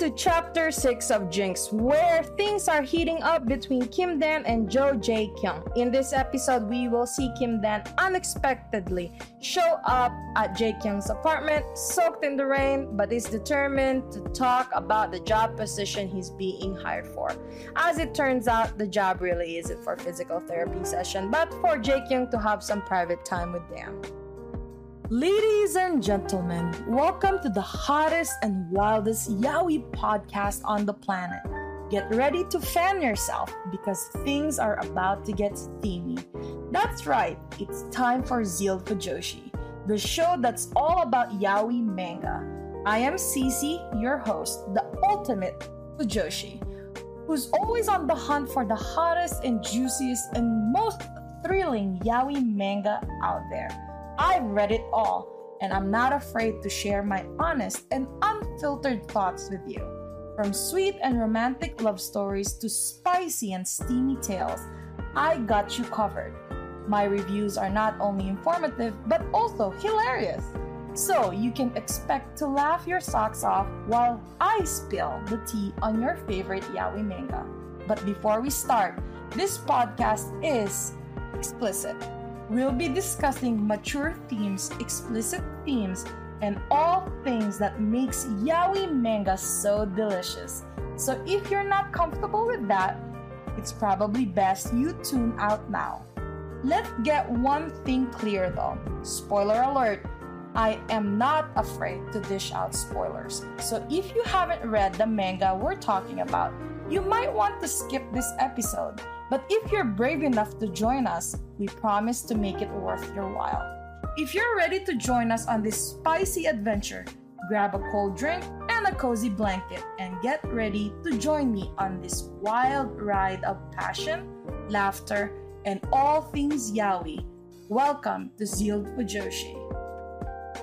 to chapter 6 of Jinx, where things are heating up between Kim Dan and Jo Jae Kyung. In this episode, we will see Kim Dan unexpectedly show up at Jae Kyung's apartment, soaked in the rain, but is determined to talk about the job position he's being hired for. As it turns out, the job really isn't for physical therapy session, but for Jae Kyung to have some private time with Dan. Ladies and gentlemen, welcome to the hottest and wildest Yaoi podcast on the planet. Get ready to fan yourself because things are about to get steamy. That's right, it's time for Zeal Fujoshi, the show that's all about Yaoi manga. I am CeeCee, your host, the ultimate Fujoshi, who's always on the hunt for the hottest and juiciest and most thrilling Yaoi manga out there. I've read it all, and I'm not afraid to share my honest and unfiltered thoughts with you. From sweet and romantic love stories to spicy and steamy tales, I got you covered. My reviews are not only informative but also hilarious. So you can expect to laugh your socks off while I spill the tea on your favorite yaoi manga. But before we start, this podcast is explicit. We'll be discussing mature themes, explicit themes, and all things that makes yaoi manga so delicious. So if you're not comfortable with that, it's probably best you tune out now. Let's get one thing clear though. Spoiler alert, I am not afraid to dish out spoilers. So if you haven't read the manga we're talking about, you might want to skip this episode. But if you're brave enough to join us, we promise to make it worth your while. If you're ready to join us on this spicy adventure, grab a cold drink and a cozy blanket and get ready to join me on this wild ride of passion, laughter, and all things yaoi. Welcome to Zeal Fujoshi.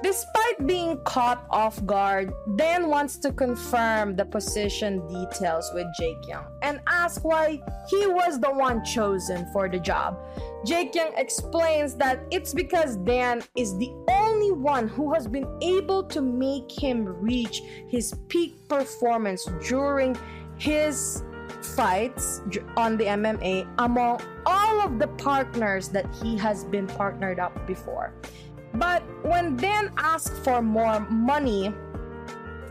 Despite being caught off guard, Dan wants to confirm the position details with Jae Kyung and ask why he was the one chosen for the job. Jae Kyung explains that it's because Dan is the only one who has been able to make him reach his peak performance during his fights on the MMA among all of the partners that he has been partnered up before. But when Dan asked for more money,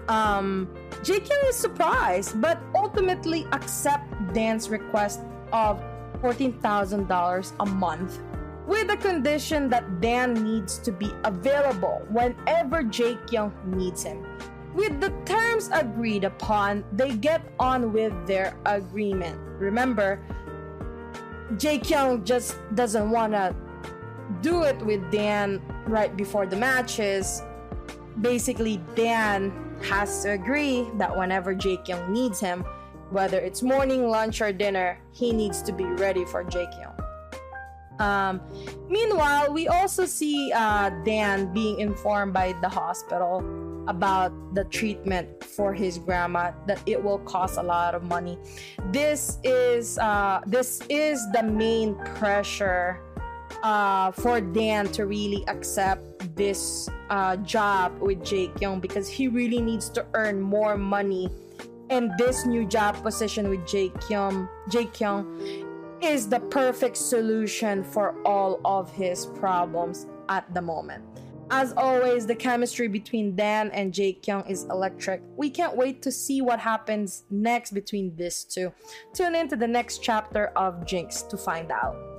um, Kyung is surprised, but ultimately accept Dan's request of $14,000 a month with the condition that Dan needs to be available whenever Jae Kyung needs him. With the terms agreed upon, they get on with their agreement. Remember, Jae Kyung just doesn't want to do it with Dan right before the matches, basically Dan has to agree that whenever Jae Kyung needs him, whether it's morning, lunch, or dinner, he needs to be ready for Jae Kyung. Um, meanwhile, we also see uh, Dan being informed by the hospital about the treatment for his grandma that it will cost a lot of money. This is uh, this is the main pressure uh, for Dan to really accept this uh, job with Jae Kyung because he really needs to earn more money. And this new job position with Jae Kyung, Jae Kyung is the perfect solution for all of his problems at the moment. As always, the chemistry between Dan and Jae Kyung is electric. We can't wait to see what happens next between these two. Tune in to the next chapter of Jinx to find out.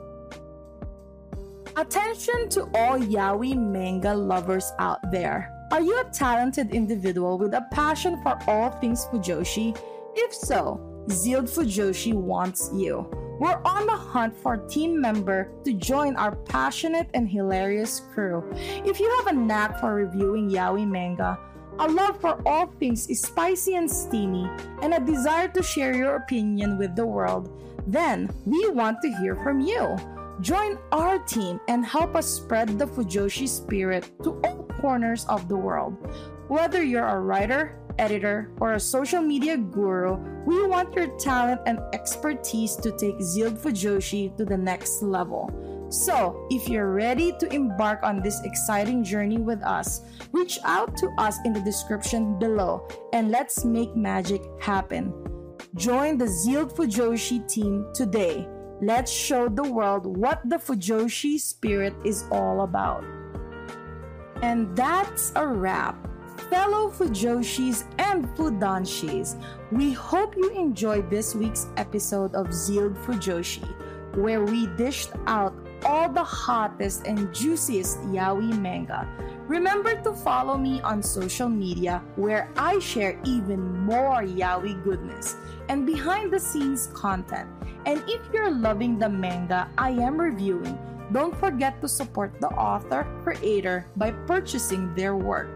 Attention to all yaoi manga lovers out there. Are you a talented individual with a passion for all things Fujoshi? If so, Zeal Fujoshi wants you. We're on the hunt for a team member to join our passionate and hilarious crew. If you have a knack for reviewing yaoi manga, a love for all things is spicy and steamy, and a desire to share your opinion with the world, then we want to hear from you. Join our team and help us spread the Fujoshi spirit to all corners of the world. Whether you're a writer, editor, or a social media guru, we want your talent and expertise to take Zeal Fujoshi to the next level. So, if you're ready to embark on this exciting journey with us, reach out to us in the description below and let's make magic happen. Join the Zealed Fujoshi team today. Let's show the world what the Fujoshi spirit is all about. And that's a wrap. Fellow Fujoshis and Fudanshis, we hope you enjoyed this week's episode of Zealed Fujoshi, where we dished out all the hottest and juiciest yaoi manga. Remember to follow me on social media where I share even more yaoi goodness and behind the scenes content. And if you're loving the manga I am reviewing, don't forget to support the author creator by purchasing their work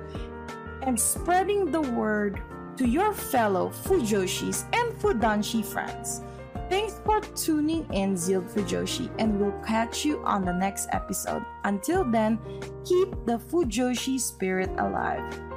and spreading the word to your fellow Fujoshis and Fudanshi friends. Thanks for tuning in, Zealed Fujoshi, and we'll catch you on the next episode. Until then, keep the Fujoshi spirit alive.